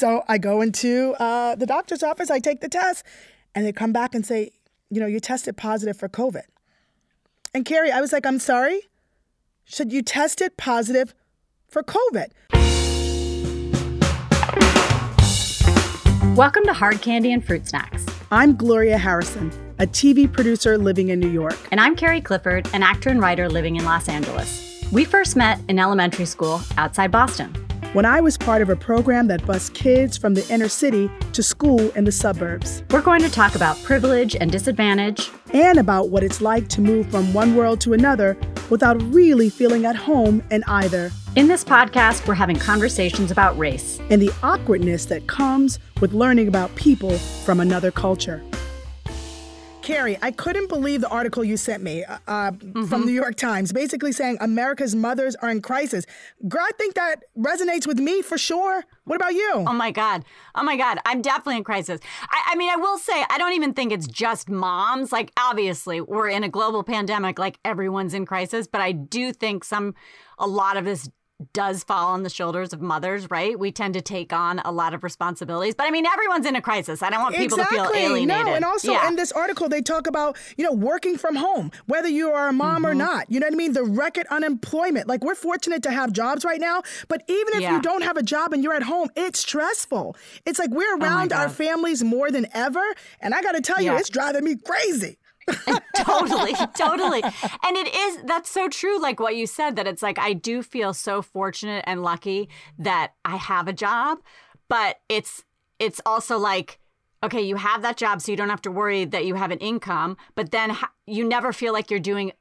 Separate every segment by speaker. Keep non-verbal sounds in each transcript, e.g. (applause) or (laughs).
Speaker 1: So I go into uh, the doctor's office, I take the test, and they come back and say, you know, you tested positive for COVID. And Carrie, I was like, I'm sorry? Should you tested positive for COVID.
Speaker 2: Welcome to Hard Candy and Fruit Snacks.
Speaker 1: I'm Gloria Harrison, a TV producer living in New York.
Speaker 2: And I'm Carrie Clifford, an actor and writer living in Los Angeles. We first met in elementary school outside Boston
Speaker 1: when I was part of a program that bused kids from the inner city to school in the suburbs.
Speaker 2: We're going to talk about privilege and disadvantage,
Speaker 1: and about what it's like to move from one world to another without really feeling at home in either.
Speaker 2: In this podcast, we're having conversations about race
Speaker 1: and the awkwardness that comes with learning about people from another culture. Carrie, I couldn't believe the article you sent me uh, mm-hmm. from New York Times, basically saying America's mothers are in crisis. Girl, I think that resonates with me for sure. What about you?
Speaker 3: Oh my God. Oh my God. I'm definitely in crisis. I, I mean, I will say, I don't even think it's just moms. Like, obviously, we're in a global pandemic, like everyone's in crisis, but I do think some, a lot of this does fall on the shoulders of mothers, right? We tend to take on a lot of responsibilities. But I mean, everyone's in a crisis. I don't want people
Speaker 1: exactly.
Speaker 3: to feel alienated.
Speaker 1: No, and also
Speaker 3: yeah.
Speaker 1: in this article, they talk about, you know, working from home, whether you are a mom mm-hmm. or not. You know what I mean? The record unemployment. Like, we're fortunate to have jobs right now, but even if yeah. you don't have a job and you're at home, it's stressful. It's like we're oh around oh our families more than ever. And I got to tell you, it's driving me crazy. (laughs)
Speaker 3: totally, totally. And it is, that's so true, like what you said, that it's like I do feel so fortunate and lucky that I have a job, but it's, it's also like, okay, you have that job, so you don't have to worry that you have an income, but then you never feel like you're doing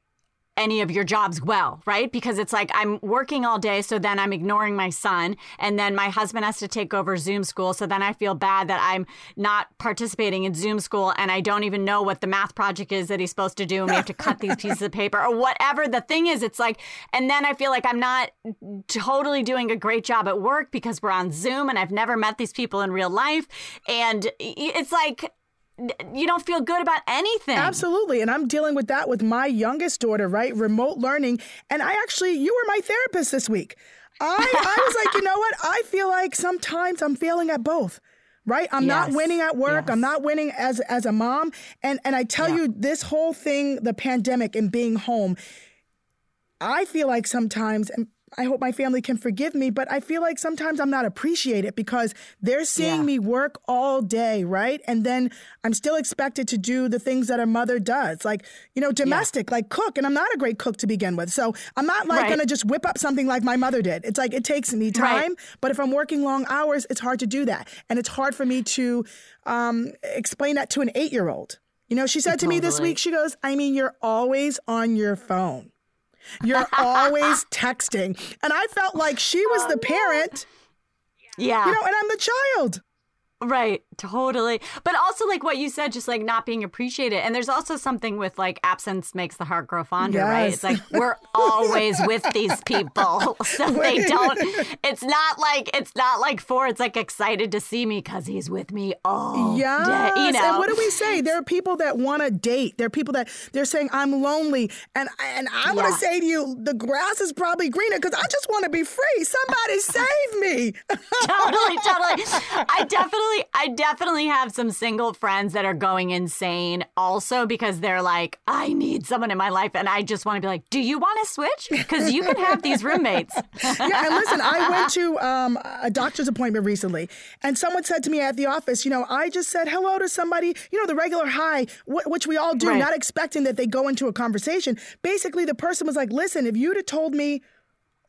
Speaker 3: any of your jobs well, right? Because it's like I'm working all day, so then I'm ignoring my son, and then my husband has to take over Zoom school, so then I feel bad that I'm not participating in Zoom school and I don't even know what the math project is that he's supposed to do, and we have to cut these (laughs) pieces of paper or whatever the thing is. It's like, and then I feel like I'm not totally doing a great job at work because we're on Zoom and I've never met these people in real life, and it's like you don't feel good about anything.
Speaker 1: Absolutely. And I'm dealing with that with my youngest daughter, right? Remote learning. And I actually, you were my therapist this week. I, I was like, you (laughs) know what? I feel like sometimes I'm failing at both. Right? I'm yes. not winning at work. Yes. I'm not winning as as a mom. And and I tell yeah. you this whole thing, the pandemic and being home, I feel like sometimes and I hope my family can forgive me, but I feel like sometimes I'm not appreciated because they're seeing yeah. me work all day, right? And then I'm still expected to do the things that a mother does, like, you know, domestic, yeah. like cook. And I'm not a great cook to begin with. So I'm not like right. gonna just whip up something like my mother did. It's like it takes me time, right. but if I'm working long hours, it's hard to do that. And it's hard for me to um, explain that to an eight year old. You know, she said totally. to me this week, she goes, I mean, you're always on your phone. You're (laughs) always texting. And I felt like she was the um, parent.
Speaker 3: Yeah.
Speaker 1: You know, and I'm the child.
Speaker 3: Right, totally. But also like what you said, just like not being appreciated. And there's also something with like absence makes the heart grow fonder, yes. right? It's like we're (laughs) always with these people. (laughs) So they (laughs) don't it's not like it's not like for it's like excited to see me because he's with me all yes. day. You know.
Speaker 1: And what do we say? There are people that want to date. There are people that they're saying, I'm lonely. And and I want to say to you, the grass is probably greener because I just want to be free. Somebody save me.
Speaker 3: totally, totally. I definitely I definitely have some single friends that are going insane also because they're like, I need someone in my life and I just want to be like, do you want to switch? Because you can have these roommates. (laughs)
Speaker 1: yeah, and listen, I went to um, a doctor's appointment recently and someone said to me at the office, you know, I just said hello to somebody, you know, the regular hi, which we all do, right. not expecting that they go into a conversation. Basically, the person was like, listen, if you'd have told me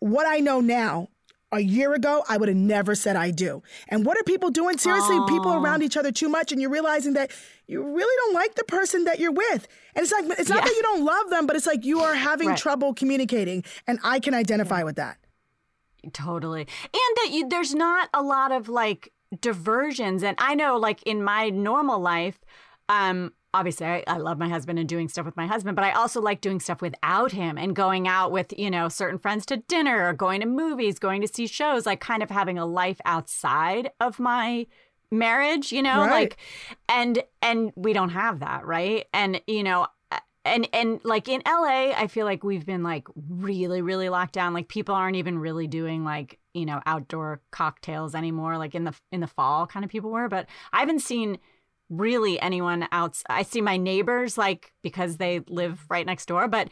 Speaker 1: what I know now, a year ago, I would have never said I do. And what are people doing? Seriously, Aww. people around each other too much, and you're realizing that you really don't like the person that you're with. And it's like, it's not yeah. that you don't love them, but it's like you are having right. trouble communicating. And I can identify yeah. with that.
Speaker 3: Totally. And that you, there's not a lot of like diversions. And I know, like, in my normal life, um, obviously I, I, love my husband and doing stuff with my husband, but I also like doing stuff without him and going out with, you know, certain friends to dinner or going to movies, going to see shows, like kind of having a life outside of my marriage, you know, right. like and and we don't have that, right? And you know, and and like in LA, I feel like we've been like really really locked down. Like people aren't even really doing like you know outdoor cocktails anymore. Like in the in the fall, kind of people were, but I haven't seen really anyone else. I see my neighbors like because they live right next door, but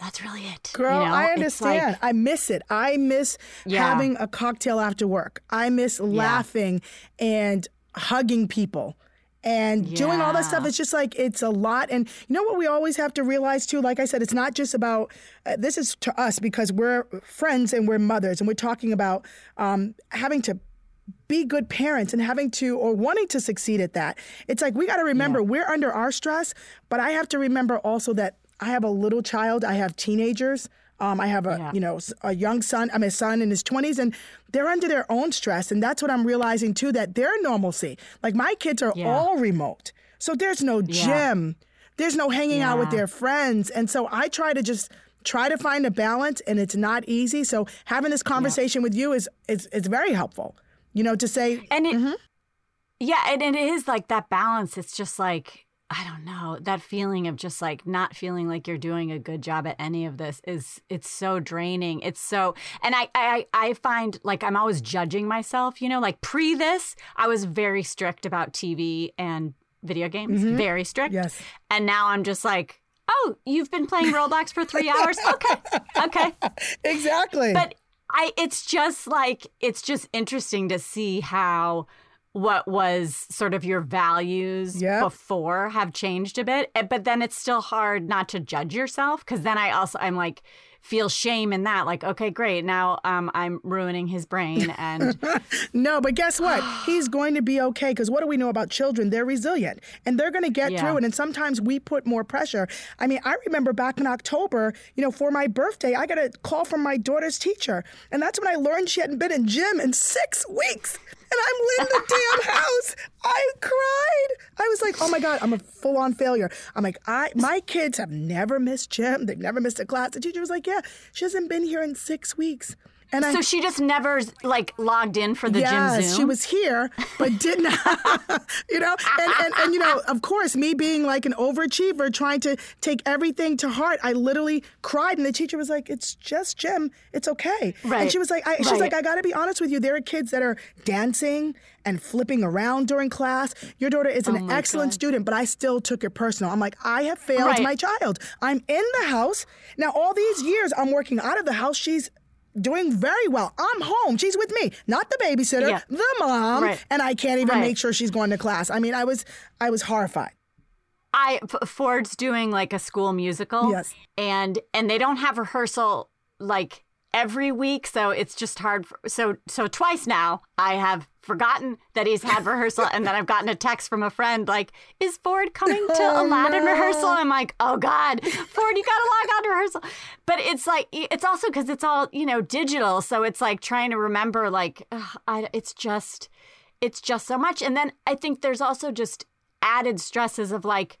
Speaker 3: that's really it.
Speaker 1: Girl,
Speaker 3: you know?
Speaker 1: I understand.
Speaker 3: like-
Speaker 1: I miss it. I miss
Speaker 3: Yeah.
Speaker 1: having a cocktail after work. I miss laughing and hugging people and doing all that stuff. It's just like it's a lot. And you know what we always have to realize too? Like I said, it's not just about uh, this is to us because we're friends and we're mothers and we're talking about um, having to be good parents and having to or wanting to succeed at that. It's like we got to remember we're under our stress, but I have to remember also that I have a little child, I have teenagers. Um, I have a
Speaker 3: Yeah.
Speaker 1: you know a young son. I'm a son in his 20s, and they're under their own stress, and that's what I'm realizing too. That their normalcy, like my kids, are
Speaker 3: Yeah.
Speaker 1: all remote, so there's no gym, there's no hanging out with their friends, and so I try to just try to find a balance, and it's not easy. So having this conversation with you is is is very helpful. You know, to say
Speaker 3: and it
Speaker 1: Mm-hmm.
Speaker 3: yeah and it is like that balance it's just like i don't know that feeling of just like not feeling like you're doing a good job at any of this is it's so draining it's so and i i i find like i'm always judging myself you know like pre this i was very strict about tv and video games very strict
Speaker 1: Mm-hmm. Yes.
Speaker 3: and now i'm just like oh you've been playing roblox for three hours okay okay (laughs)
Speaker 1: exactly.
Speaker 3: but I it's just like it's just interesting to see how what was sort of your values before have changed a bit Eh, but then it's still hard not to judge yourself because then i also i'm like feel shame in that like okay great now um, i'm ruining his brain (laughs) and
Speaker 1: No, but guess what? (gasps) He's going to be okay because what do we know about children? They're resilient and they're going to get
Speaker 3: Yeah.
Speaker 1: through it. And sometimes we put more pressure. I mean, I remember back in October, you know, for my birthday, I got a call from my daughter's teacher. And that's when I learned she hadn't been in gym in six weeks. And I'm in the damn house. I cried. I was like, oh my God, I'm a full on failure. I'm like, I my kids have never missed gym. They've never missed a class. The teacher was like, yeah, she hasn't been here in six weeks. And I
Speaker 3: so she just never like logged in for the
Speaker 1: yes,
Speaker 3: gym zoom
Speaker 1: she was here, but did not. (laughs) you know, and, and and you know, of course, me being like an overachiever, trying to take everything to heart, I literally cried, and the teacher was like, "It's just gym. It's okay."
Speaker 3: Right.
Speaker 1: And she was like, I, "She's
Speaker 3: Right.
Speaker 1: like, I got to be honest with you. There are kids that are dancing and flipping around during class. Your daughter is an
Speaker 3: Oh
Speaker 1: excellent
Speaker 3: God.
Speaker 1: student, but I still took it personal. I'm like, I have failed
Speaker 3: Right.
Speaker 1: my child. I'm in the house now. All these years, I'm working out of the house. She's doing very well. I'm home. She's with me, not the babysitter,
Speaker 3: Yeah.
Speaker 1: the mom,
Speaker 3: Right.
Speaker 1: and I can't even
Speaker 3: Right.
Speaker 1: make sure she's going to class. I mean, I was I was horrified.
Speaker 3: I F- Ford's doing like a school musical.
Speaker 1: Yes.
Speaker 3: And and they don't have rehearsal like every week, so it's just hard. For, so so twice now I have forgotten that he's had rehearsal, and then I've gotten a text from a friend like, "Is Ford coming to (laughs)
Speaker 1: Oh,
Speaker 3: Aladdin
Speaker 1: no.
Speaker 3: rehearsal?" I'm like, "Oh God, Ford, you gotta log on to rehearsal." But it's like it's also because it's all you know digital, so it's like trying to remember like ugh, I, it's just it's just so much, and then I think there's also just added stresses of like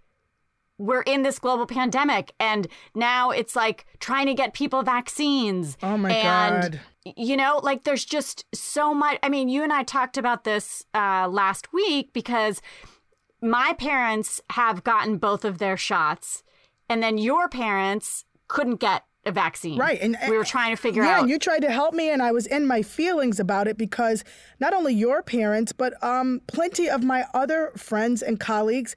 Speaker 3: we're in this global pandemic and now it's like trying to get people vaccines.
Speaker 1: Oh my
Speaker 3: and,
Speaker 1: God.
Speaker 3: You know, like there's just so much. I mean, you and I talked about this uh, last week because my parents have gotten both of their shots, and then your parents couldn't get a vaccine.
Speaker 1: Right, and-
Speaker 3: we were trying to figure
Speaker 1: yeah,
Speaker 3: out.
Speaker 1: Yeah, and you tried to help me, and I was in my feelings about it because not only your parents, but um, plenty of my other friends and colleagues,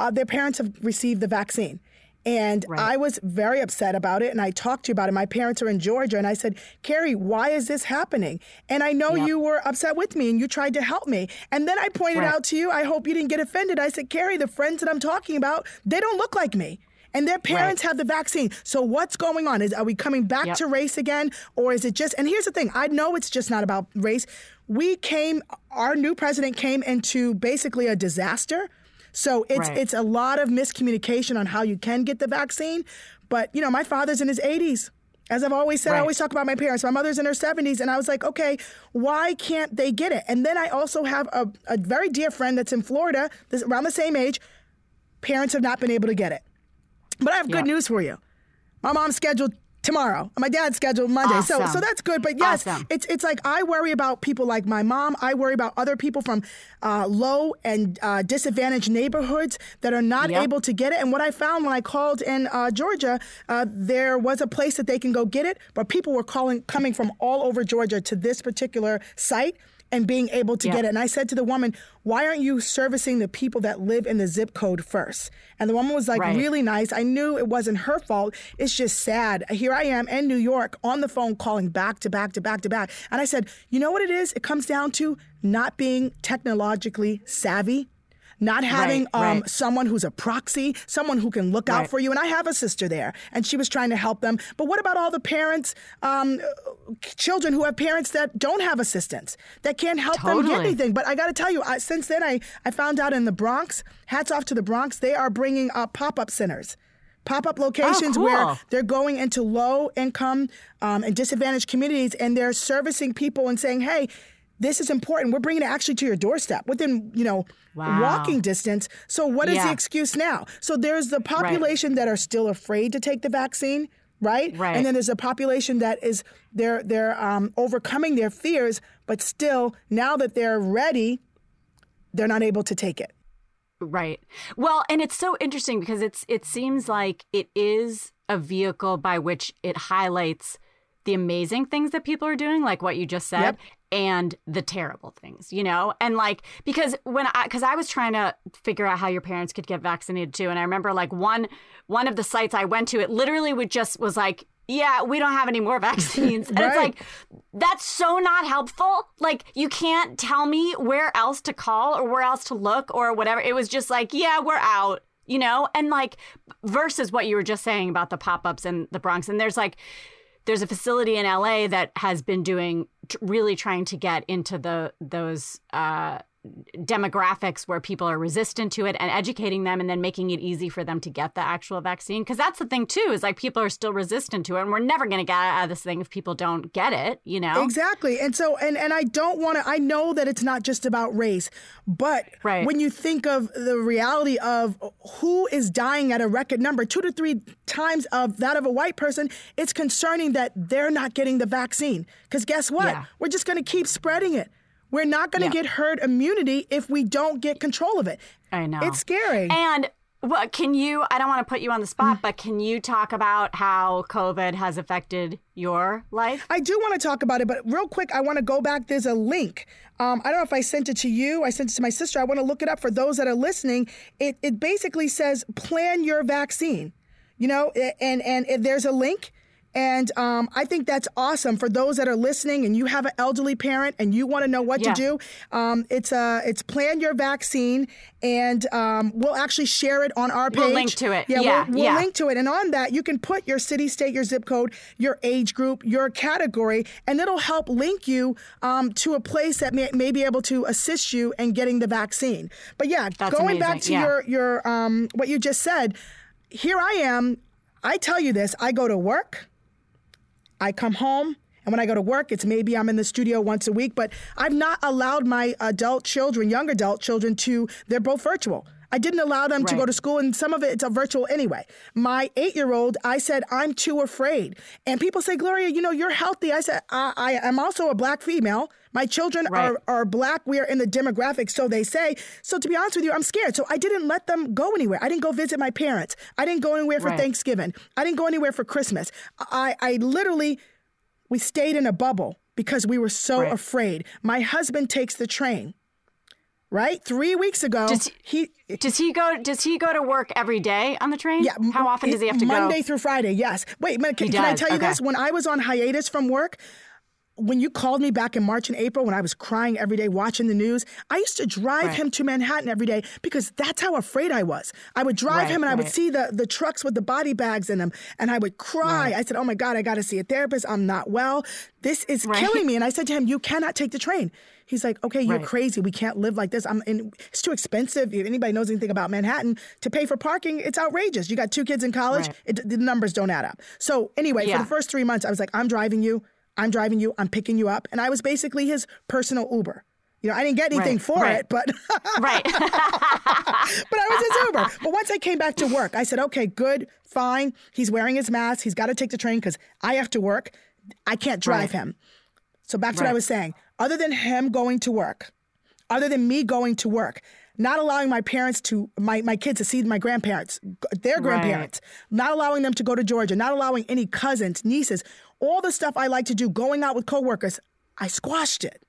Speaker 1: uh, their parents have received the vaccine. And I was very upset about it, and I talked to you about it. My parents are in Georgia, and I said, Carrie, why is this happening? And I know you were upset with me, and you tried to help me. And then I pointed
Speaker 3: Right.
Speaker 1: out to you, I hope you didn't get offended. I said, Carrie, the friends that I'm talking about, they don't look like me. And their parents have the vaccine. So what's going on? Is are we coming back
Speaker 3: Yep.
Speaker 1: to race again, or is it just? And here's the thing: I know it's just not about race. We came. Our new president came into basically a disaster. So it's
Speaker 3: Right.
Speaker 1: it's a lot of miscommunication on how you can get the vaccine. But you know, my father's in his 80s. As I've always said, I always talk about my parents. My mother's in her 70s, and I was like, okay, why can't they get it? And then I also have a, a very dear friend that's in Florida, this, around the same age. Parents have not been able to get it. But I have good
Speaker 3: Yeah.
Speaker 1: news for you. My mom's scheduled tomorrow. My dad's scheduled Monday. So
Speaker 3: Awesome.
Speaker 1: so that's good. But yes,
Speaker 3: Awesome.
Speaker 1: it's it's like I worry about people like my mom. I worry about other people from uh, low and uh, disadvantaged neighborhoods that are not
Speaker 3: Yep.
Speaker 1: able to get it. And what I found when I called in uh, Georgia, uh, there was a place that they can go get it, but people were calling coming from all over Georgia to this particular site and being able to
Speaker 3: Yeah.
Speaker 1: get it. And I said to the woman, "Why aren't you servicing the people that live in the zip code first? And the woman was like,
Speaker 3: Right.
Speaker 1: "Really nice. I knew it wasn't her fault. It's just sad. Here I am in New York on the phone calling back to back to back to back. And I said, You know what it is? It comes down to not being technologically savvy. Not having
Speaker 3: Right,
Speaker 1: um,
Speaker 3: right.
Speaker 1: someone who's a proxy, someone who can look out for you. And I have a sister there, and she was trying to help them. But what about all the parents, um, children who have parents that don't have assistance, that can't help them get anything? But I got to tell you, I, since then, I, I found out in the Bronx, hats off to the Bronx, they are bringing up pop up centers. Pop up locations
Speaker 3: cool.
Speaker 1: where they're going into low income um, and disadvantaged communities and they're servicing people and saying, hey, this is important. We're bringing it actually to your doorstep within, you know,
Speaker 3: Wow.
Speaker 1: walking distance. So what is the excuse now? So there's the population that are still afraid to take the vaccine, right?
Speaker 3: Right.
Speaker 1: And then there's a population that is they're they're um, overcoming their fears, but still now that they're ready, they're not able to take it.
Speaker 3: Right. Well, and it's so interesting because it's it seems like it is a vehicle by which it highlights the amazing things that people are doing, like what you just said,
Speaker 1: Yep.
Speaker 3: and the terrible things, you know? And like because when I cuz I was trying to figure out how your parents could get vaccinated too, and I remember like one one of the sites I went to, it literally would just was like yeah, we don't have any more (laughs) vaccines. And it's like, that's so not helpful. Like, you can't tell me where else to call or where else to look or whatever. It was just like, yeah, we're out, you know? And like, versus what you were just saying about the pop ups in the Bronx. And there's like, there's a facility in LA that has been doing really trying to get into the those uh, demographics where people are resistant to it and educating them and then making it easy for them to get the actual vaccine because that's the thing too is like people are still resistant to it and we're never going to get out of this thing if people don't get it you know
Speaker 1: Exactly. And so and and I don't want to I know that it's not just about race, but
Speaker 3: Right.
Speaker 1: when you think of the reality of who is dying at a record number, 2 to 3 times of that of a white person, it's concerning that they're not getting the vaccine. Cuz guess what?
Speaker 3: Yeah.
Speaker 1: We're just going to keep spreading it. We're not going to
Speaker 3: Yeah.
Speaker 1: get herd immunity if we don't get control of it.
Speaker 3: i know
Speaker 1: It's scary.
Speaker 3: and what can you i don't want to put you on the spot
Speaker 1: Mm.
Speaker 3: but can you talk about how covid has affected your life
Speaker 1: I do want to talk about it, but real quick, I want to go back. There's a link. Um, I don't know if I sent it to you. I sent it to my sister. I want to look it up for those that are listening. It it basically says plan your vaccine. You know, a- and and there's a link. And um, I think that's awesome for those that are listening, and you have an elderly parent, and you want to know what
Speaker 3: Yeah.
Speaker 1: to do. Um, it's uh, it's plan your vaccine, and um, we'll actually share it on our page.
Speaker 3: We'll link to it.
Speaker 1: Yeah,
Speaker 3: Yeah,
Speaker 1: we'll, we'll
Speaker 3: yeah.
Speaker 1: link to it. And on that, you can put your city, state, your zip code, your age group, your category, and it'll help link you um, to a place that may, may be able to assist you in getting the vaccine. But yeah,
Speaker 3: That's
Speaker 1: going back to your your um, what you just said, here I am. I tell you this: I go to work, I come home. And when I go to work, it's maybe I'm in the studio once a week, but I've not allowed my adult children, young adult children, to, they're both virtual. I didn't allow them to go to school, and some of it, it's a virtual anyway. My eight year old, I said, I'm too afraid. And people say, Gloria, you know, you're healthy. I said, I, I am also a black female. My children
Speaker 3: Right.
Speaker 1: are, are black. We are in the demographic, so they say. So to be honest with you, I'm scared. So I didn't let them go anywhere. I didn't go visit my parents. I didn't go anywhere for
Speaker 3: Right.
Speaker 1: Thanksgiving. I didn't go anywhere for Christmas. I, I literally we stayed in a bubble because we were so
Speaker 3: Right.
Speaker 1: afraid. My husband takes the train. Right? 3 weeks ago,
Speaker 3: Does
Speaker 1: he
Speaker 3: does he go does he go to work every day on the train
Speaker 1: yeah,
Speaker 3: how often does he have to
Speaker 1: Monday
Speaker 3: go Monday
Speaker 1: through Friday. Yes. Wait, can, can I tell you
Speaker 3: okay.
Speaker 1: this? When I was on hiatus from work, when you called me back in March and April when I was crying every day watching the news, I used to drive
Speaker 3: Right.
Speaker 1: him to Manhattan every day because that's how afraid I was. I would drive
Speaker 3: Right,
Speaker 1: him and I would see the, the trucks with the body bags in them and I would cry. I said, Oh my God, I got to see a therapist. I'm not well. This is
Speaker 3: Right.
Speaker 1: killing me. (laughs) And I said to him, You cannot take the train. He's like, okay, you're
Speaker 3: Right.
Speaker 1: crazy. We can't live like this. I'm in, it's too expensive. If anybody knows anything about Manhattan, to pay for parking, it's outrageous. You got two kids in college,
Speaker 3: Right.
Speaker 1: it, the numbers don't add up. So anyway,
Speaker 3: Yeah.
Speaker 1: for the first three months, I was like, I'm driving you. I'm driving you. I'm picking you up. And I was basically his personal Uber. You know, I didn't get anything
Speaker 3: Right,
Speaker 1: for
Speaker 3: right.
Speaker 1: it, but (laughs)
Speaker 3: Right. (laughs)
Speaker 1: but I was his Uber. But once I came back to work, I said, okay, good, fine. He's wearing his mask. He's got to take the train because I have to work. I can't drive
Speaker 3: Right.
Speaker 1: him. So back to what I was saying. Other than him going to work, other than me going to work, not allowing my parents to my, my kids to see my grandparents, their grandparents, not allowing them to go to Georgia, not allowing any cousins, nieces, all the stuff I like to do, going out with coworkers, I squashed it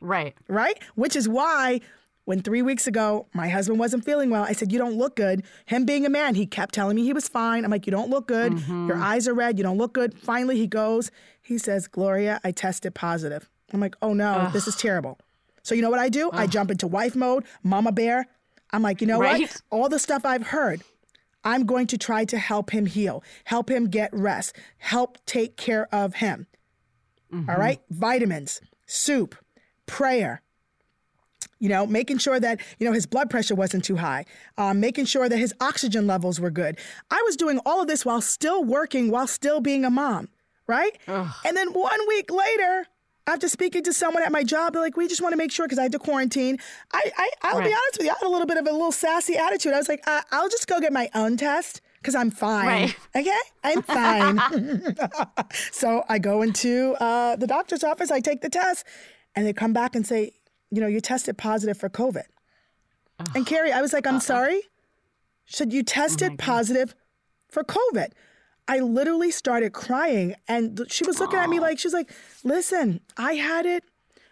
Speaker 3: right.
Speaker 1: right? Which is why when three weeks ago my husband wasn't feeling well, I said, You don't look good. Him being a man, he kept telling me he was fine. I'm like, You don't look good. Mm-hmm. Your eyes are red. You don't look good. Finally, he goes, He says, Gloria, I tested positive. I'm like, Oh no, this is terrible. So, you know what I do? I jump into wife mode, mama bear. I'm like, You know
Speaker 3: Right.
Speaker 1: what? All the stuff I've heard. I'm going to try to help him heal, help him get rest, help take care of him. All right? Vitamins, soup, prayer, you know, making sure that, you know, his blood pressure wasn't too high, um, making sure that his oxygen levels were good. I was doing all of this while still working, while still being a mom, right? And then one week later, after speaking to someone at my job, they're like, we just want to make sure because I had to quarantine. I, I, I'll be honest with you, I had a little bit of a little sassy attitude. I was like, uh, I'll just go get my own test because I'm fine.
Speaker 3: Right. (laughs)
Speaker 1: Okay? I'm fine. (laughs) so I go into uh, the doctor's office, I take the test, and they come back and say, you know, you tested positive for COVID. And Carrie, I was like, I'm sorry? Should you tested positive for COVID. I literally started crying, and she was looking at me like, she was like, listen, I had it.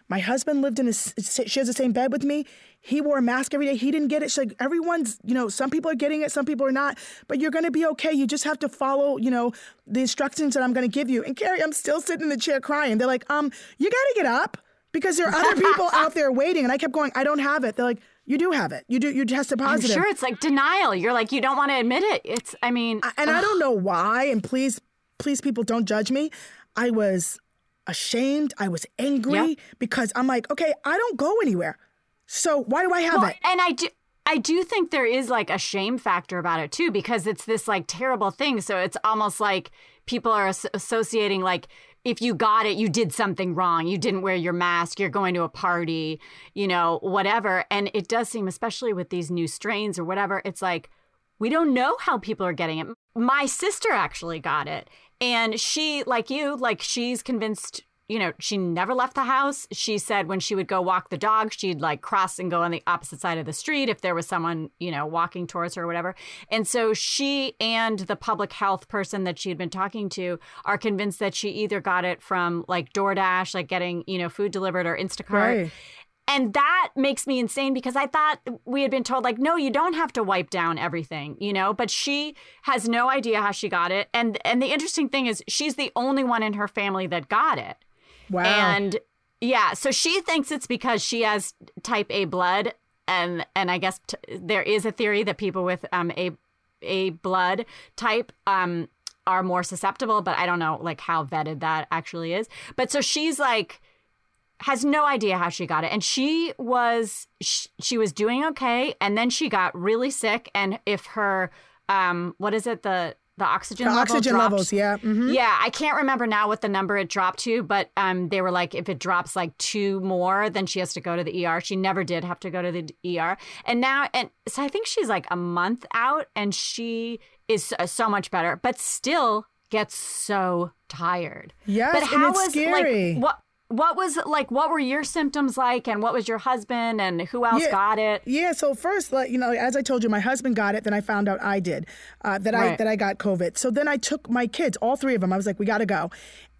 Speaker 1: My husband lived in a, s- shares the same bed with me. He wore a mask every day. He didn't get it. She's like, everyone's, you know, some people are getting it, some people are not, but you're going to be okay. You just have to follow, you know, the instructions that I'm going to give you. And Carrie, I'm still sitting in the chair crying. They're like, um, you got to get up because there are other (laughs) people out there waiting. And I kept going, I don't have it. They're like, you do have it. You do. You tested positive.
Speaker 3: I'm sure it's like denial. You're like, you don't want to admit it. It's, I mean,
Speaker 1: and I don't know why. And please, please, people, don't judge me. I was ashamed. I was angry
Speaker 3: Yep.
Speaker 1: because I'm like, okay, I don't go anywhere. So why do I have
Speaker 3: Well,
Speaker 1: it?
Speaker 3: and I do. I do think there is like a shame factor about it too, because it's this like terrible thing. So it's almost like people are associating like if you got it, you did something wrong. You didn't wear your mask. You're going to a party, you know, whatever. And it does seem, especially with these new strains or whatever, it's like we don't know how people are getting it. My sister actually got it, and she, like you, like she's convinced you know, she never left the house. She said when she would go walk the dog, she'd like cross and go on the opposite side of the street if there was someone, you know, walking towards her or whatever. And so she and the public health person that she had been talking to are convinced that she either got it from like DoorDash, like getting, you know, food delivered or Instacart.
Speaker 1: Right.
Speaker 3: And that makes me insane because I thought we had been told, like, no, you don't have to wipe down everything, you know? But she has no idea how she got it. And and the interesting thing is she's the only one in her family that got it.
Speaker 1: Wow.
Speaker 3: And yeah, so she thinks it's because she has type A blood, and and I guess t- there is a theory that people with um a a blood type um are more susceptible, but I don't know like how vetted that actually is. But so she's like has no idea how she got it and she was she, she was doing okay and then she got really sick and if her um what is it the the oxygen
Speaker 1: the
Speaker 3: level
Speaker 1: oxygen
Speaker 3: dropped-
Speaker 1: levels, yeah. hmm
Speaker 3: yeah, I can't remember now what the number it dropped to, but um, they were like, if it drops like two more, then she has to go to the ER. She never did have to go to the ER, and now, and so I think she's like a month out, and she is so much better, but still gets so tired.
Speaker 1: Yes,
Speaker 3: but
Speaker 1: and
Speaker 3: how
Speaker 1: it's
Speaker 3: was
Speaker 1: scary.
Speaker 3: like what? What was like? What were your symptoms like, and what was your husband, and who else
Speaker 1: Yeah.
Speaker 3: got it?
Speaker 1: Yeah, so first, like you know, as I told you, my husband got it. Then I found out I did, uh, that I that I got COVID. So then I took my kids, all three of them. I was like, we got to go.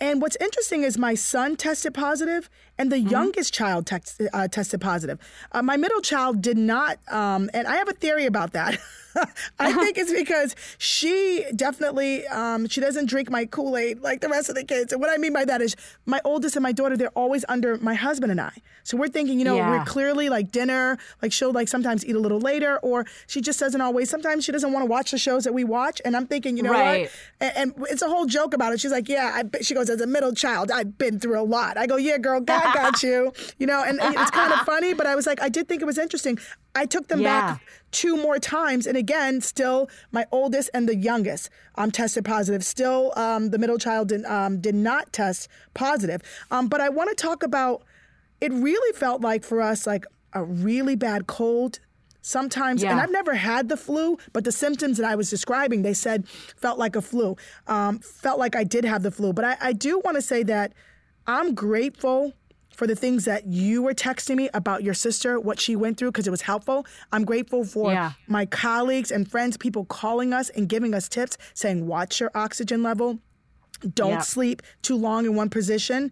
Speaker 1: And what's interesting is my son tested positive, and the
Speaker 3: Mm-hmm.
Speaker 1: youngest child uh, tested positive. Uh, my middle child did not, um, and I have a theory about that. (laughs) I think it's because she definitely um, she doesn't drink my Kool Aid like the rest of the kids. And what I mean by that is my oldest and my daughter they're always under my husband and I. So we're thinking, you know, we're clearly like dinner, like she'll like sometimes eat a little later, or she just doesn't always. Sometimes she doesn't want to watch the shows that we watch, and I'm thinking, you know
Speaker 3: Right.
Speaker 1: what? And, and it's a whole joke about it. She's like, yeah, I, she goes as a middle child, I've been through a lot. I go, yeah, girl, God got (laughs) you, you know, and it's kind of (laughs) funny, but I was like, I did think it was interesting. I took them
Speaker 3: Yeah.
Speaker 1: back two more times, and again, still my oldest and the youngest um, tested positive. Still, um, the middle child did, um, did not test positive. Um, but I want to talk about it really felt like for us like a really bad cold sometimes and i've never had the flu but the symptoms that i was describing they said felt like a flu um, felt like i did have the flu but i, I do want to say that i'm grateful for the things that you were texting me about your sister what she went through because it was helpful i'm grateful for
Speaker 3: Yeah.
Speaker 1: my colleagues and friends people calling us and giving us tips saying watch your oxygen level don't
Speaker 3: Yeah.
Speaker 1: sleep too long in one position.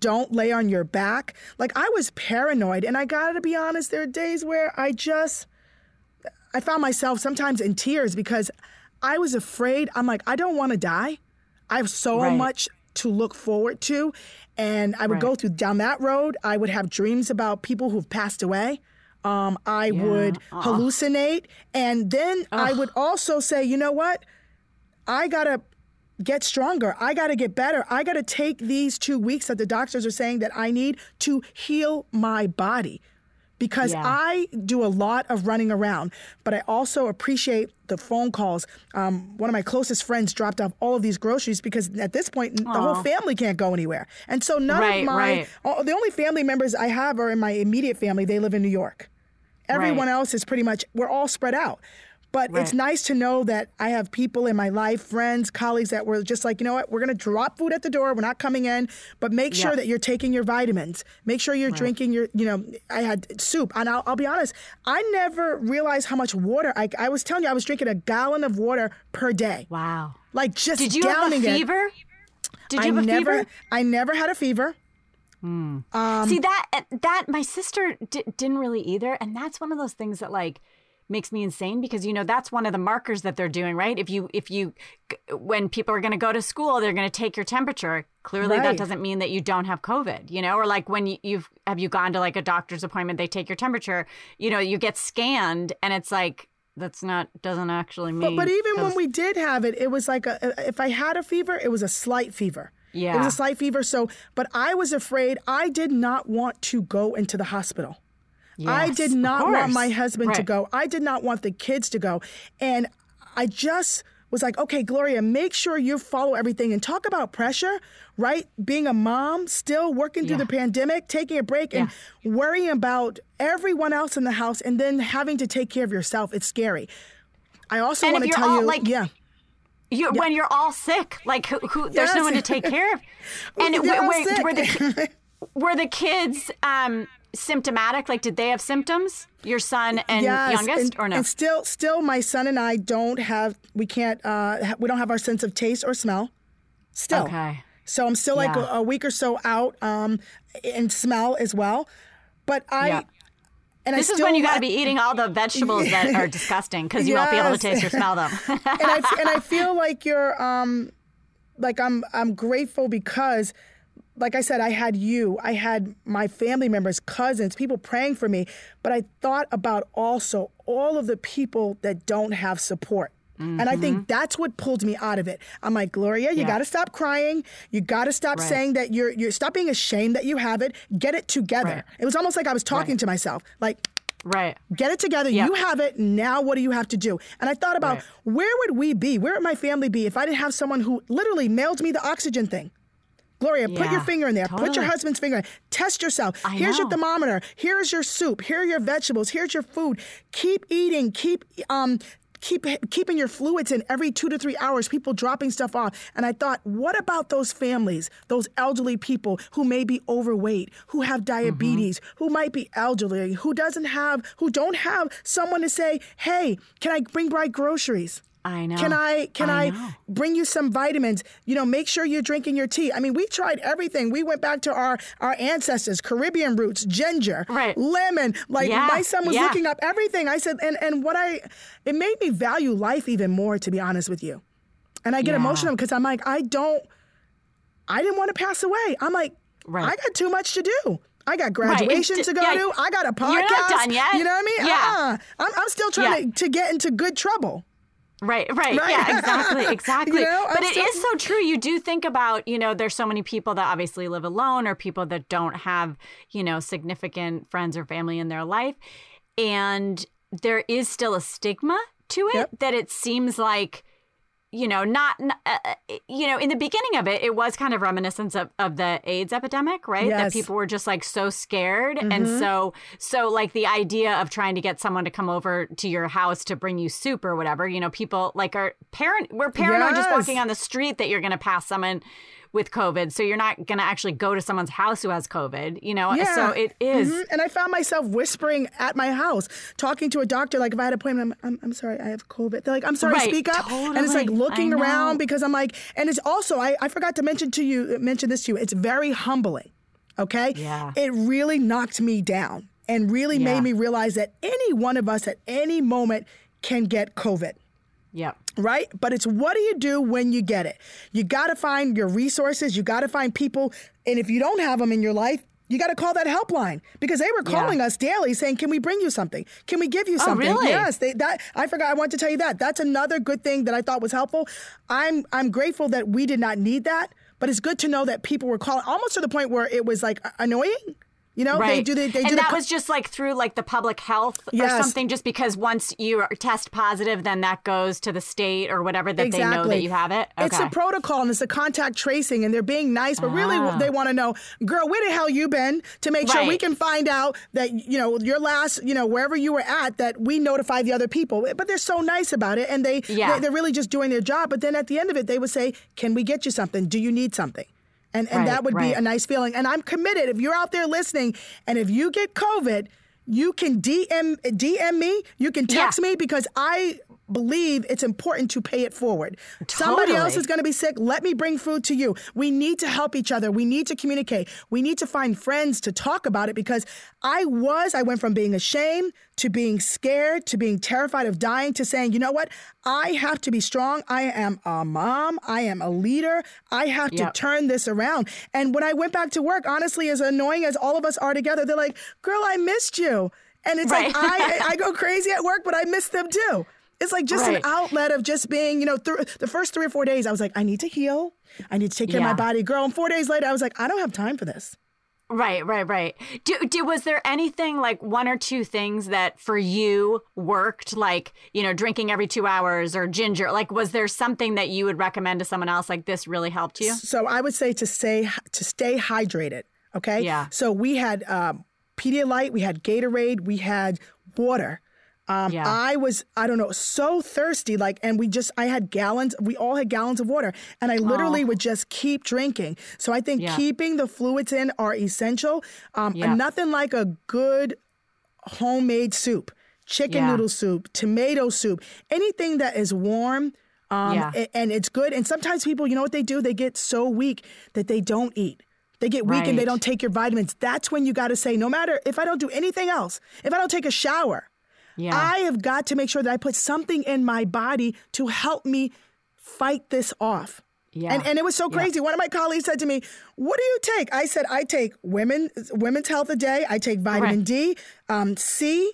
Speaker 1: Don't lay on your back. Like I was paranoid and I got to be honest there are days where I just I found myself sometimes in tears because I was afraid. I'm like I don't want to die. I have so
Speaker 3: Right.
Speaker 1: much to look forward to and I would go through down that road. I would have dreams about people who've passed away. Um, I would hallucinate and then I would also say, you know what? I gotta get stronger. I gotta get better. I gotta take these two weeks that the doctors are saying that I need to heal my body. Because
Speaker 3: Yeah.
Speaker 1: I do a lot of running around, but I also appreciate the phone calls. Um, one of my closest friends dropped off all of these groceries because at this point, the whole family can't go anywhere. And so none
Speaker 3: Right,
Speaker 1: of my,
Speaker 3: right.
Speaker 1: all- the only family members I have are in my immediate family. They live in New York. Everyone
Speaker 3: Right.
Speaker 1: else is pretty much, we're all spread out. But it's nice to know that I have people in my life, friends, colleagues that were just like, you know what, we're going to drop food at the door. We're not coming in, but make sure that you're taking your vitamins. Make sure you're drinking your, you know, I had soup. And I'll, I'll be honest, I never realized how much water, I, I was telling you, I was drinking a gallon of water per day.
Speaker 3: Wow.
Speaker 1: Like just
Speaker 3: Did you have a
Speaker 1: downing it.
Speaker 3: fever? Did you
Speaker 1: I
Speaker 3: have a
Speaker 1: never,
Speaker 3: fever?
Speaker 1: I never had a fever. Hmm.
Speaker 3: Um, See that that my sister di- didn't really either, and that's one of those things that like makes me insane because you know that's one of the markers that they're doing right if you if you when people are going to go to school they're going to take your temperature clearly that doesn't mean that you don't have covid you know or like when you, you've have you gone to like a doctor's appointment they take your temperature you know you get scanned and it's like that's not doesn't actually mean
Speaker 1: but even when we did have it, it was like a, if I had a fever, it was a slight fever. yeah It was a slight fever. So, but I was afraid. I did not want to go into the hospital. I did not want my husband to go. I did not want the kids to go. And I just was like, okay, Gloria, make sure you follow everything and talk about pressure, right? Being a mom, still working through
Speaker 3: Yeah.
Speaker 1: the pandemic, taking a break and worrying about everyone else in the house and then having to take care of yourself. It's scary. I also
Speaker 3: And
Speaker 1: want to tell
Speaker 3: all,
Speaker 1: you,
Speaker 3: like,
Speaker 1: yeah.
Speaker 3: you, when you're all sick, like who, who there's no one to take care of. (laughs) And it,
Speaker 1: They're
Speaker 3: were, the (laughs) were the kids um, symptomatic? Like, did they have symptoms? Your son and youngest,
Speaker 1: and,
Speaker 3: or no?
Speaker 1: And still, still, my son and I don't have. We can't. Uh, we don't have our sense of taste or smell. Still.
Speaker 3: Okay.
Speaker 1: So I'm still like
Speaker 3: Yeah.
Speaker 1: a, a week or so out um, in smell as well. But I.
Speaker 3: Yeah.
Speaker 1: And
Speaker 3: This
Speaker 1: I
Speaker 3: is when you got to be eating all the vegetables that (laughs) are disgusting because you won't be able to taste or smell them. (laughs)
Speaker 1: and I and I feel like you're um like I'm I'm grateful because like I said I had you I had my family members cousins people praying for me but I thought about also all of the people that don't have support and I think that's what pulled me out of it. I'm like, Gloria, you
Speaker 3: Mm-hmm. Yeah.
Speaker 1: got to stop crying. You got to stop
Speaker 3: Right.
Speaker 1: saying that you're you're stop being ashamed that you have it. Get it together.
Speaker 3: Right.
Speaker 1: It was almost like I was talking
Speaker 3: Right.
Speaker 1: to myself. Like,
Speaker 3: right.
Speaker 1: Get it together.
Speaker 3: Yeah.
Speaker 1: You have it. Now, what do you have to do? And I thought about
Speaker 3: Right.
Speaker 1: where would we be? Where would my family be if I didn't have someone who literally mailed me the oxygen thing? Gloria, put your finger in there. Put your husband's finger in. Test yourself.
Speaker 3: I
Speaker 1: Here's your thermometer. Here's your soup. Here are your vegetables. Here's your food. Keep eating. Keep um keep keeping your fluids in every 2 to 3 hours. People dropping stuff off. And I thought, what about those families, those elderly people who may be overweight, who have diabetes, who might be elderly, who doesn't have who don't have someone to say, "Hey, can I bring by groceries?"
Speaker 3: I know.
Speaker 1: Can I can
Speaker 3: I
Speaker 1: I, bring you some vitamins? You know, make sure you're drinking your tea. I mean, we tried everything. We went back to our our ancestors, Caribbean roots, ginger,
Speaker 3: Right.
Speaker 1: lemon. Like
Speaker 3: Yeah,
Speaker 1: my son was
Speaker 3: yeah.
Speaker 1: looking up everything. I said, and and what I it made me value life even more, to be honest with you. And I get
Speaker 3: Yeah.
Speaker 1: emotional because I'm like, I don't I didn't want to pass away. I'm like,
Speaker 3: Right.
Speaker 1: I got too much to do. I got graduation
Speaker 3: It's-
Speaker 1: to go
Speaker 3: yeah,
Speaker 1: to. I got a podcast.
Speaker 3: you're not done yet.
Speaker 1: You know what I mean?
Speaker 3: Yeah.
Speaker 1: Uh-uh. I'm, I'm still trying
Speaker 3: Yeah.
Speaker 1: to, to get into good trouble.
Speaker 3: Right, right,
Speaker 1: Right.
Speaker 3: Yeah, exactly, (laughs) exactly.
Speaker 1: You know,
Speaker 3: but
Speaker 1: I'm
Speaker 3: it
Speaker 1: still-
Speaker 3: is so true. You do think about, you know, there's so many people that obviously live alone or people that don't have, you know, significant friends or family in their life. And there is still a stigma to it
Speaker 1: Yep.
Speaker 3: that it seems like you know, not, uh, you know, in the beginning of it, it was kind of reminiscent of, of the AIDS epidemic, right?
Speaker 1: Yes.
Speaker 3: That people were just like so scared.
Speaker 1: Mm-hmm.
Speaker 3: And so, so like the idea of trying to get someone to come over to your house to bring you soup or whatever, you know, people like are parent, we're paranoid just walking on the street that you're going to pass someone with COVID. So you're not going to actually go to someone's house who has COVID, you know?
Speaker 1: Yeah.
Speaker 3: So it is.
Speaker 1: Mhm. And I found myself whispering at my house, talking to a doctor. Like if I had an appointment, I'm, I'm, I'm sorry, I have COVID. They're like, I'm sorry,
Speaker 3: Right,
Speaker 1: speak up. And it's like looking around because I'm like, and it's also, I, I forgot to mention to you, mention this to you. It's very humbling. Okay.
Speaker 3: Yeah.
Speaker 1: It really knocked me down and really
Speaker 3: Yeah.
Speaker 1: made me realize that any one of us at any moment can get COVID
Speaker 3: Yep.
Speaker 1: right? But it's what do you do when you get it? You got to find your resources, you got to find people, and if you don't have them in your life, you got to call that helpline because they were
Speaker 3: Yeah. Oh,
Speaker 1: calling us daily saying, "Can we bring you something? Can we give you oh, something?"
Speaker 3: Oh, really?
Speaker 1: Yes, they, that I forgot. I want to tell you that. That's another good thing that I thought was helpful. I'm I'm grateful that we did not need that, but it's good to know that people were calling almost to the point where it was like annoying. You know,
Speaker 3: Right.
Speaker 1: they do the, they
Speaker 3: and
Speaker 1: do
Speaker 3: that
Speaker 1: co-
Speaker 3: was just like through like the public health or something. Just because once you are test positive, then that goes to the state or whatever that they know that you have it.
Speaker 1: It's
Speaker 3: Okay.
Speaker 1: a protocol and it's a contact tracing, and they're being nice, but really
Speaker 3: Ah.
Speaker 1: they want to know, girl, where the hell you been to make sure we can find out that you know your last, you know, wherever you were at, that we notify the other people. But they're so nice about it, and they,
Speaker 3: Yeah.
Speaker 1: they are really just doing their job. But then at the end of it, they would say, "Can we get you something? Do you need something?" And and
Speaker 3: Right,
Speaker 1: that would be a nice feeling. And I'm committed. If you're out there listening, and if you get COVID. You can DM DM me. You can text
Speaker 3: Yeah.
Speaker 1: me because I believe it's important to pay it forward. Somebody else is going to be sick. Let me bring food to you. We need to help each other. We need to communicate. We need to find friends to talk about it because I was, I went from being ashamed to being scared to being terrified of dying to saying, you know what? I have to be strong. I am a mom. I am a leader. I have to turn this around. And when I went back to work, honestly, as annoying as all of us are together, they're like, girl, I missed you. And it's like, I, I (laughs) go crazy at work, but I miss them too. It's like just
Speaker 3: Right.
Speaker 1: an outlet of just being, you know, th- the first three or four days, I was like, I need to heal. I need to take care of my body. Girl, and four days later, I was like, I don't have time for this.
Speaker 3: Right, right, right. Do, do was there anything like one or two things that for you worked, like you know, drinking every two hours or ginger? Like, was there something that you would recommend to someone else? Like this really helped you?
Speaker 1: So I would say to stay to stay hydrated. Okay.
Speaker 3: Yeah.
Speaker 1: So we had um, Pedialyte, we had Gatorade, we had water. Um,
Speaker 3: Yeah.
Speaker 1: I was, I don't know, so thirsty. Like, and we just, I had gallons, we all had gallons of water, and I literally would just keep drinking. So I think
Speaker 3: Yeah.
Speaker 1: keeping the fluids in are essential. Um,
Speaker 3: Yeah.
Speaker 1: Nothing like a good homemade soup, chicken noodle soup, tomato soup, anything that is warm. Um,
Speaker 3: Yeah.
Speaker 1: and it's good. And sometimes people, you know what they do? They get so weak that they don't eat. They get weak and they don't take your vitamins. That's when you got to say, no matter if I don't do anything else, if I don't take a shower,
Speaker 3: Yeah.
Speaker 1: I have got to make sure that I put something in my body to help me fight this off.
Speaker 3: Yeah.
Speaker 1: And, and it was so crazy. One of my colleagues said to me, "What do you take?" I said, "I take women women's health a day. I take vitamin
Speaker 3: Right.
Speaker 1: D, um, C,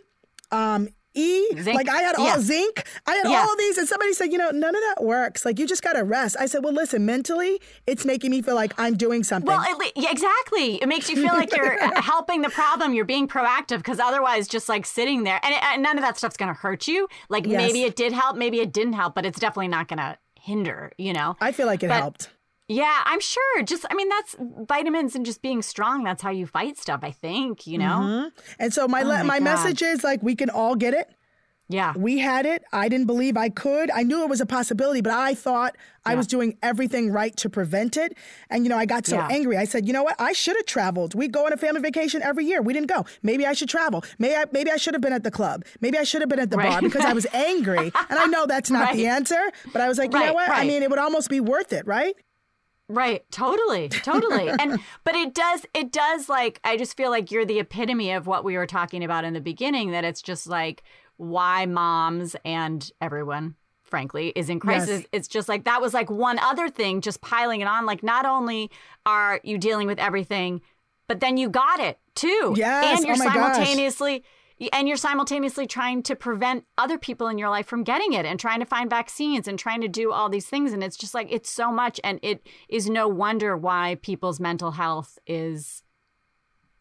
Speaker 1: um, E.
Speaker 3: Zinc.
Speaker 1: Like I had all
Speaker 3: Yeah.
Speaker 1: zinc. I had
Speaker 3: Yeah.
Speaker 1: all of these, and somebody said, "You know, none of that works. Like you just got to rest." I said, "Well, listen, mentally, it's making me feel like I'm doing something."
Speaker 3: Well, it, yeah, exactly. It makes you feel like (laughs) you're uh, helping the problem. You're being proactive because otherwise, just like sitting there, and, and none of that stuff's going to hurt you. Like
Speaker 1: Yes.
Speaker 3: maybe it did help, maybe it didn't help, but it's definitely not going to hinder. You know.
Speaker 1: I feel like it
Speaker 3: but-
Speaker 1: helped.
Speaker 3: Yeah, I'm sure. Just, I mean, that's vitamins and just being strong. That's how you fight stuff. I think. You know. Mm-hmm.
Speaker 1: And so my
Speaker 3: Oh my
Speaker 1: my
Speaker 3: God.
Speaker 1: message is like we can all get it.
Speaker 3: Yeah.
Speaker 1: We had it. I didn't believe I could. I knew it was a possibility, but I thought I was doing everything right to prevent it. And, you know, I got so
Speaker 3: Yeah.
Speaker 1: angry. I said, you know what? I should have traveled. We go on a family vacation every year. We didn't go. Maybe I should travel. Maybe I, maybe I should have been at the club. Maybe I should have been at the bar because I was (laughs) angry. and I know that's not the answer, but I was like, you know
Speaker 3: Right,
Speaker 1: what? I mean, it would almost be worth it, right?
Speaker 3: Right, totally, totally. and (laughs) but it does it does like I just feel like you're the epitome of what we were talking about in the beginning that it's just like why moms and everyone frankly is in crisis.
Speaker 1: Yes.
Speaker 3: It's just like that was like one other thing just piling it on like not only are you dealing with everything but then you got it too.
Speaker 1: Yes,
Speaker 3: And you're
Speaker 1: oh my gosh.
Speaker 3: And you're simultaneously trying to prevent other people in your life from getting it and trying to find vaccines and trying to do all these things. And it's just like it's so much and it is no wonder why people's mental health is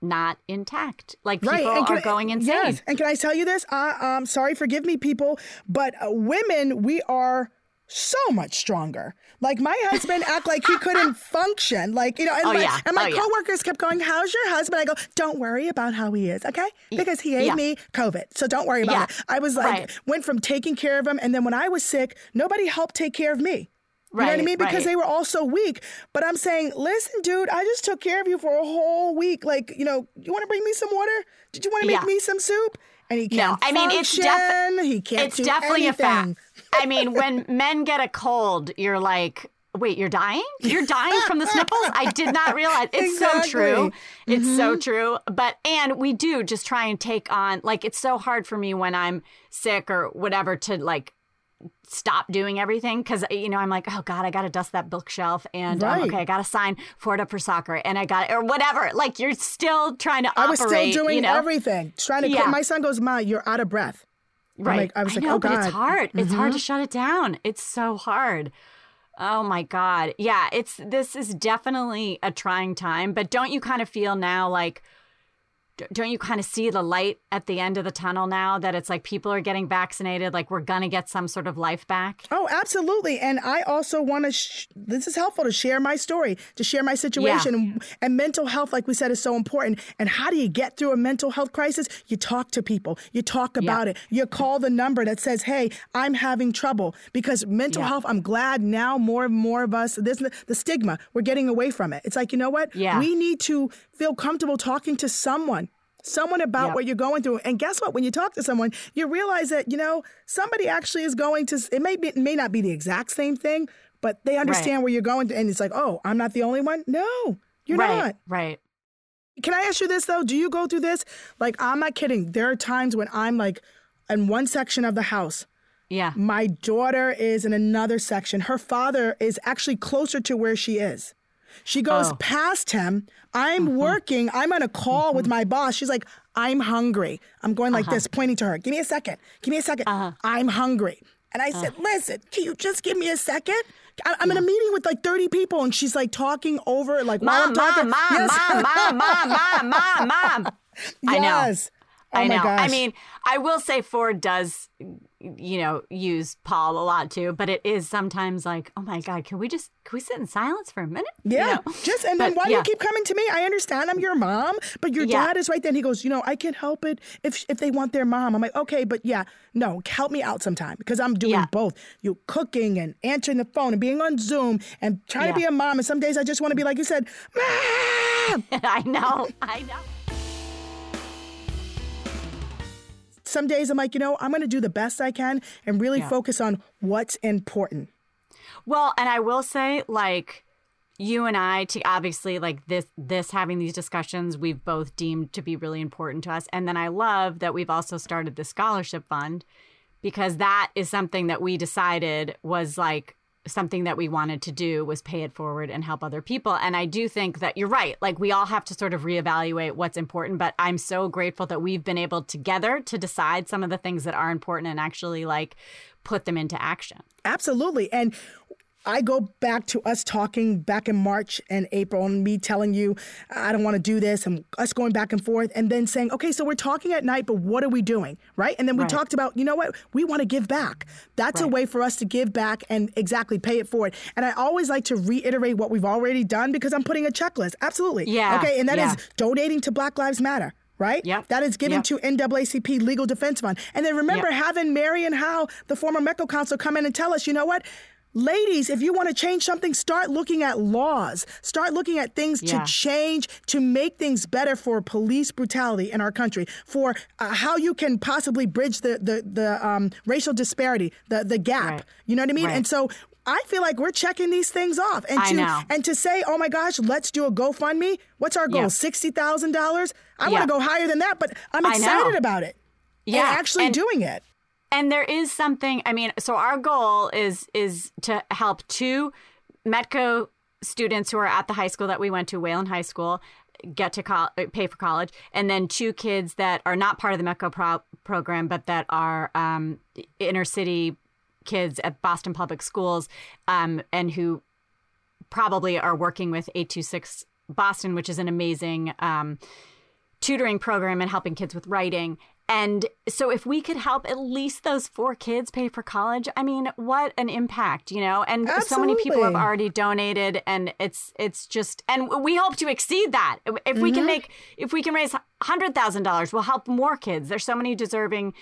Speaker 3: not intact. Like people
Speaker 1: can
Speaker 3: are
Speaker 1: I-
Speaker 3: going insane.
Speaker 1: Yes, and can I tell you this? Uh, um, sorry, forgive me, people, but uh, women, we are so much stronger. Like my husband act like he couldn't (laughs) function. Like, you know, and
Speaker 3: Oh,
Speaker 1: my,
Speaker 3: yeah.
Speaker 1: and my
Speaker 3: Oh, yeah.
Speaker 1: coworkers kept going, How's your husband? I go, Don't worry about how he is, okay? Because he ate
Speaker 3: yeah.
Speaker 1: me COVID. So don't worry about
Speaker 3: Yeah.
Speaker 1: it. I was like,
Speaker 3: Right.
Speaker 1: went from taking care of him. And then when I was sick, nobody helped take care of me. You know what I mean? Because
Speaker 3: right.
Speaker 1: they were all so weak. But I'm saying, listen, dude, I just took care of you for a whole week. Like, you know, you want to bring me some water? Did you want to make
Speaker 3: Yeah.
Speaker 1: me some soup? And he can't
Speaker 3: I mean it's
Speaker 1: function. he can't
Speaker 3: it's definitely a fact. I mean, when men get a cold, you're like, wait, you're dying? You're dying from the sniffles? I did not realize. It's so true. It's so
Speaker 1: Mm-hmm.
Speaker 3: true. But and we do just try and take on like it's so hard for me when I'm sick or whatever to like stop doing everything because you know I'm like oh god I got to dust that bookshelf and um, okay I got to sign for it up for soccer and I got or whatever like you're still trying to
Speaker 1: I was still doing
Speaker 3: you know?
Speaker 1: everything. Trying to
Speaker 3: Yeah.
Speaker 1: quit. My son goes, Ma, you're out of breath.
Speaker 3: Right.
Speaker 1: like- I was like,
Speaker 3: know,
Speaker 1: oh,
Speaker 3: but it's hard. It's
Speaker 1: Mm-hmm.
Speaker 3: hard to shut it down. It's so hard. Oh my God. Yeah, it's this is definitely a trying time, but don't you kind of feel now like don't you kind of see the light at the end of the tunnel now that it's like people are getting vaccinated, like we're gonna get some sort of life back?
Speaker 1: Oh, absolutely. And I also want to, sh- this is helpful to share my story, to share my situation. And, and mental health, like we said, is so important. And how do you get through a mental health crisis? You talk to people, you talk about it, you call the number that says, hey, I'm having trouble. Because mental
Speaker 3: Yeah.
Speaker 1: health, I'm glad now more and more of us, this, the stigma, we're getting away from it. It's like, you know what?
Speaker 3: Yeah.
Speaker 1: We need to feel comfortable talking to someone. Someone about
Speaker 3: Yep.
Speaker 1: what you're going through, and guess what? When you talk to someone, you realize that you know somebody actually is going to. It may be, it may not be the exact same thing, but they understand where you're going to, and it's like, oh, I'm not the only one. No, you're
Speaker 3: right.
Speaker 1: not.
Speaker 3: Right.
Speaker 1: Can I ask you this though? Do you go through this? Like, I'm not kidding. There are times when I'm like in one section of the house.
Speaker 3: Yeah.
Speaker 1: My daughter is in another section. Her father is actually closer to where she is. She goes
Speaker 3: Oh.
Speaker 1: past him. I'm mm-hmm. working. I'm on a call with mm-hmm. my boss. She's like, I'm hungry. I'm going like this, uh-huh. pointing to her. Give me a second. Give me a 2nd uh-huh. I'm hungry. And I uh. said, listen, can you just give me a second? I- I'm in a meeting with like 30 people, and she's like talking over, like while I'm
Speaker 3: Mom,
Speaker 1: talking.
Speaker 3: mom, mom,
Speaker 1: Yes.
Speaker 3: mom, mom, mom, mom, mom, mom. I know.
Speaker 1: Oh
Speaker 3: I know. I mean, I will say Ford does, you know, use Paul a lot too, but it is sometimes like, oh my God, can we just, can we sit in silence for a minute? You
Speaker 1: Yeah,
Speaker 3: know?
Speaker 1: just and then
Speaker 3: But,
Speaker 1: why do you keep coming to me? I understand I'm your mom, but your
Speaker 3: Yeah.
Speaker 1: dad is right there. And he goes, you know, I can help it if if they want their mom. I'm like, okay, but yeah, no, help me out sometime because I'm doing
Speaker 3: Yeah.
Speaker 1: both. You cooking and answering the phone and being on Zoom and trying
Speaker 3: Yeah.
Speaker 1: to be a mom. And some days I just want to be like you said, mom. (laughs)
Speaker 3: I know. I know.
Speaker 1: Some days I'm like, you know, I'm going to do the best I can and really
Speaker 3: Yeah.
Speaker 1: focus on what's important.
Speaker 3: Well, and I will say, like, you and I, to obviously like this, this having these discussions, we've both deemed to be really important to us. And then I love that we've also started the scholarship fund because that is something that we decided was like something that we wanted to do was pay it forward and help other people. And I do think that you're right. Like we all have to sort of reevaluate what's important, but I'm so grateful that we've been able together to decide some of the things that are important and actually like put them into action.
Speaker 1: Absolutely. And I go back to us talking back in March and April and me telling you, I don't want to do this, and us going back and forth, and then saying, okay, so we're talking at night, but what are we doing? Right? And then we
Speaker 3: Right.
Speaker 1: talked about, you know what? We want to give back. That's a way for us to give back and exactly pay it forward. And I always like to reiterate what we've already done because I'm putting a checklist. Absolutely.
Speaker 3: Yeah,
Speaker 1: Okay. And that is
Speaker 3: yeah.
Speaker 1: donating to Black Lives Matter. Right?
Speaker 3: Yep,
Speaker 1: That is given
Speaker 3: yep.
Speaker 1: to NAACP Legal Defense Fund. And then remember
Speaker 3: Yep.
Speaker 1: having Marion Howe, the former METCO counselor, come in and tell us, you know what? Ladies, if you want to change something, start looking at laws. Start looking at things
Speaker 3: Yeah.
Speaker 1: to change, to make things better for police brutality in our country, for uh, how you can possibly bridge the the, the um, racial disparity, the the gap.
Speaker 3: Right.
Speaker 1: You know what I mean?
Speaker 3: Right.
Speaker 1: And so I feel like we're checking these things off. And to and to say, oh my gosh, let's do a GoFundMe. What's our goal?
Speaker 3: Yeah.
Speaker 1: Sixty thousand dollars. I
Speaker 3: Yeah.
Speaker 1: want to go higher than that, but I'm excited about it.
Speaker 3: Yeah,
Speaker 1: and actually
Speaker 3: and-
Speaker 1: doing it.
Speaker 3: And there is something i mean so our goal is is to help two metco students who are at the high school that we went to wayland high school get to col- pay for college and then two kids that are not part of the metco pro- program but that are um, inner city kids at boston public schools um, and who probably are working with 826 boston which is an amazing um, tutoring program and helping kids with writing. And so if we could help at least those four kids pay for college, I mean, what an impact, you know? And so many people have already donated and it's it's just and we hope to exceed that. If we can mm-hmm. make if we can raise $100,000, we'll help more kids. There's so many deserving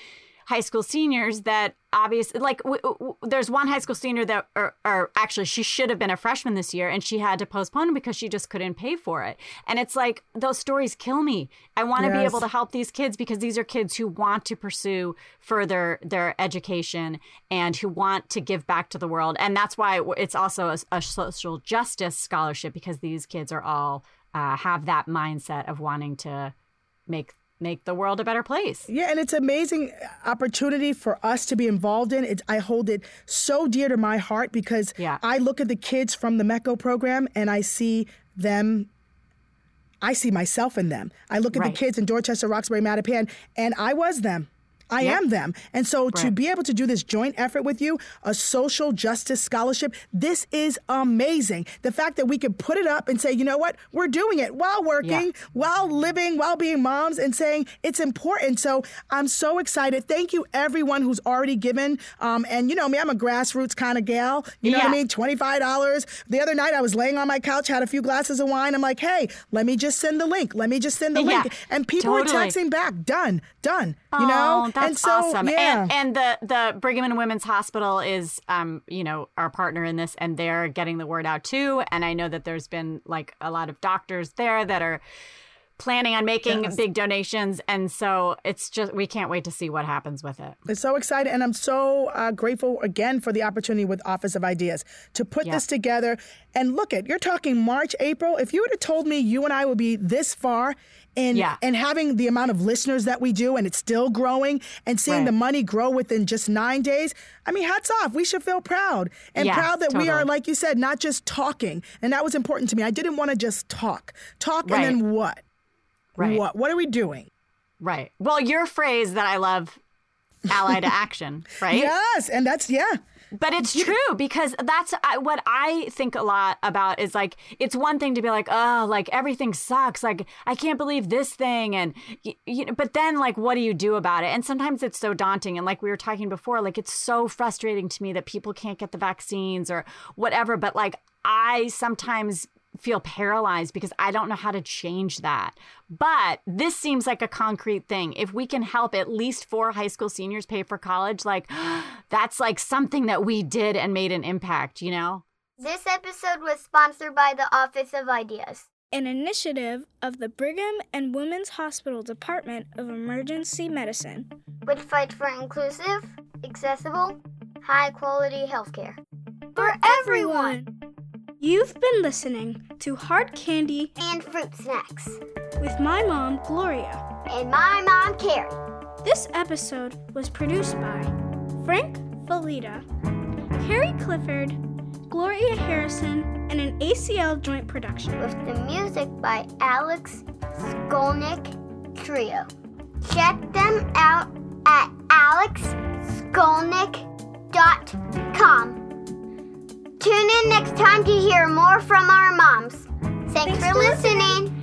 Speaker 3: high school seniors that obviously like w- w- there's one high school senior that or, or actually she should have been a freshman this year and she had to postpone because she just couldn't pay for it. And it's like those stories kill me. I want to be able to help these kids because these are kids who want to pursue further their education and who want to give back to the world. And that's why it's also a, a social justice scholarship because these kids are all uh, have that mindset of wanting to make make the world a better place
Speaker 1: Yeah, and it's an amazing opportunity for us to be involved in. It, I hold it so dear to my heart because
Speaker 3: Yeah.
Speaker 1: I look at the kids from the METCO program and I see them. I see myself in them. I look at
Speaker 3: Right.
Speaker 1: the kids in Dorchester, Roxbury, Mattapan, and I was them. I
Speaker 3: Yep.
Speaker 1: am them. And so to be able to do this joint effort with you, a social justice scholarship, this is amazing. The fact that we could put it up and say, you know what, we're doing it while working,
Speaker 3: Yeah.
Speaker 1: while living, while being moms, and saying it's important. So I'm so excited. Thank you, everyone who's already given. Um, and you know me, I'm a grassroots kind of gal. You know what I mean? $25. The other night I was laying on my couch, had a few glasses of wine. I'm like, hey, let me just send the link. Let me just send the
Speaker 3: Yeah,
Speaker 1: link. And people were texting back, done, done. You know?
Speaker 3: That's
Speaker 1: so,
Speaker 3: awesome.
Speaker 1: Yeah.
Speaker 3: And, and the the Brigham and Women's Hospital is, um, you know, our partner in this, and they're getting the word out too. And I know that there's been like a lot of doctors there that are planning on making
Speaker 1: Yes.
Speaker 3: big donations, and so it's just we can't wait to see what happens with it.
Speaker 1: It's so excited, and I'm so uh, grateful again for the opportunity with Office of Ideas to put this together. And look at you're talking March, April. If you would have told me you and I would be this far in
Speaker 3: Yeah.
Speaker 1: and having the amount of listeners that we do, and it's still growing, and seeing
Speaker 3: Right.
Speaker 1: the money grow within just nine days, I mean, hats off. We should feel proud and proud that we are, like you said, not just talking. And that was important to me. I didn't want to just talk, talk,
Speaker 3: Right.
Speaker 1: and then what?
Speaker 3: Right.
Speaker 1: What? What are we doing?
Speaker 3: Right. Well, your phrase that I love, ally to (laughs) action, right?
Speaker 1: Yes, and that's yeah.
Speaker 3: But it's true because that's what I think a lot about is like it's one thing to be like oh like everything sucks like I can't believe this thing and you know but then like what do you do about it and sometimes it's so daunting and like we were talking before like it's so frustrating to me that people can't get the vaccines or whatever but like I sometimes feel paralyzed because I don't know how to change that. But this seems like a concrete thing. If we can help at least four high school seniors pay for college, like (gasps) that's like something that we did and made an impact, you know?
Speaker 4: This episode was sponsored by the Office of Ideas.
Speaker 5: an initiative of the Brigham and Women's Hospital Department of Emergency Medicine.
Speaker 4: which fights for inclusive, accessible, high quality healthcare. For everyone!
Speaker 5: You've been listening to Hard Candy
Speaker 4: And fruit snacks.
Speaker 5: with my mom, Gloria.
Speaker 4: And my mom, Carrie.
Speaker 5: This episode was produced by Frank Valita, Carrie Clifford, Gloria Harrison, and an ACL joint production.
Speaker 4: With the music by Alex Skolnick Trio. Check them out at alexskolnick.com. Tune in next time to hear more from our moms. Thanks,
Speaker 5: Thanks for listening.
Speaker 4: listening.